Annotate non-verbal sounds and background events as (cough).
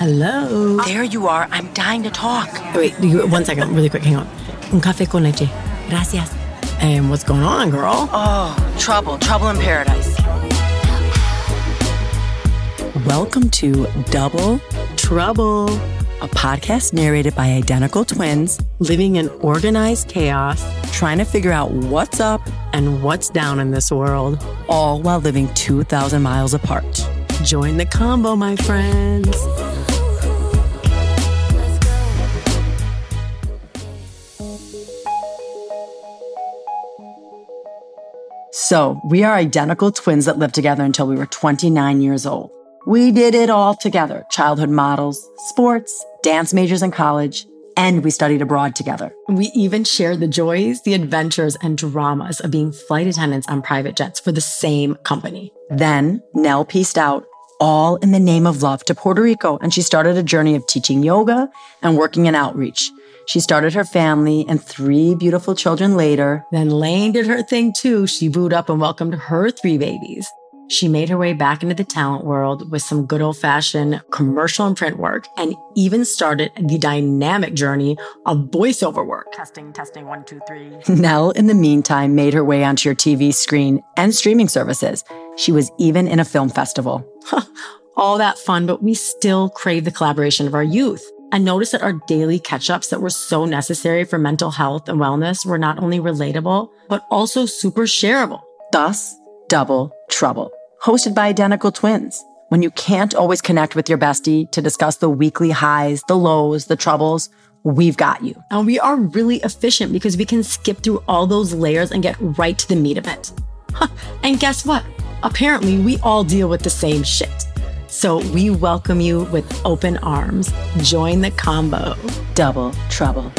Hello. There you are. I'm dying to talk. Wait, you, one second, really quick. Hang on. Un café con leche. Gracias. And what's going on, girl? Oh, trouble, trouble in paradise. Welcome to Double Trouble, a podcast narrated by identical twins living in organized chaos, trying to figure out what's up and what's down in this world, all while living 2,000 miles apart. Join the combo, my friends. So, we are identical twins that lived together until we were 29 years old. We did it all together childhood models, sports, dance majors in college, and we studied abroad together. We even shared the joys, the adventures, and dramas of being flight attendants on private jets for the same company. Then Nell pieced out all in the name of love to Puerto Rico, and she started a journey of teaching yoga and working in outreach. She started her family and three beautiful children later. Then Laine did her thing too. She booed up and welcomed her three babies. She made her way back into the talent world with some good old fashioned commercial and print work and even started the dynamic journey of voiceover work. Testing, testing, one, two, three. (laughs) Nell, in the meantime, made her way onto your TV screen and streaming services. She was even in a film festival. (laughs) All that fun, but we still crave the collaboration of our youth. I noticed that our daily catch ups that were so necessary for mental health and wellness were not only relatable, but also super shareable. Thus, double trouble. Hosted by identical twins. When you can't always connect with your bestie to discuss the weekly highs, the lows, the troubles, we've got you. And we are really efficient because we can skip through all those layers and get right to the meat of it. and guess what? Apparently, we all deal with the same shit. So we welcome you with open arms. Join the combo. Double trouble.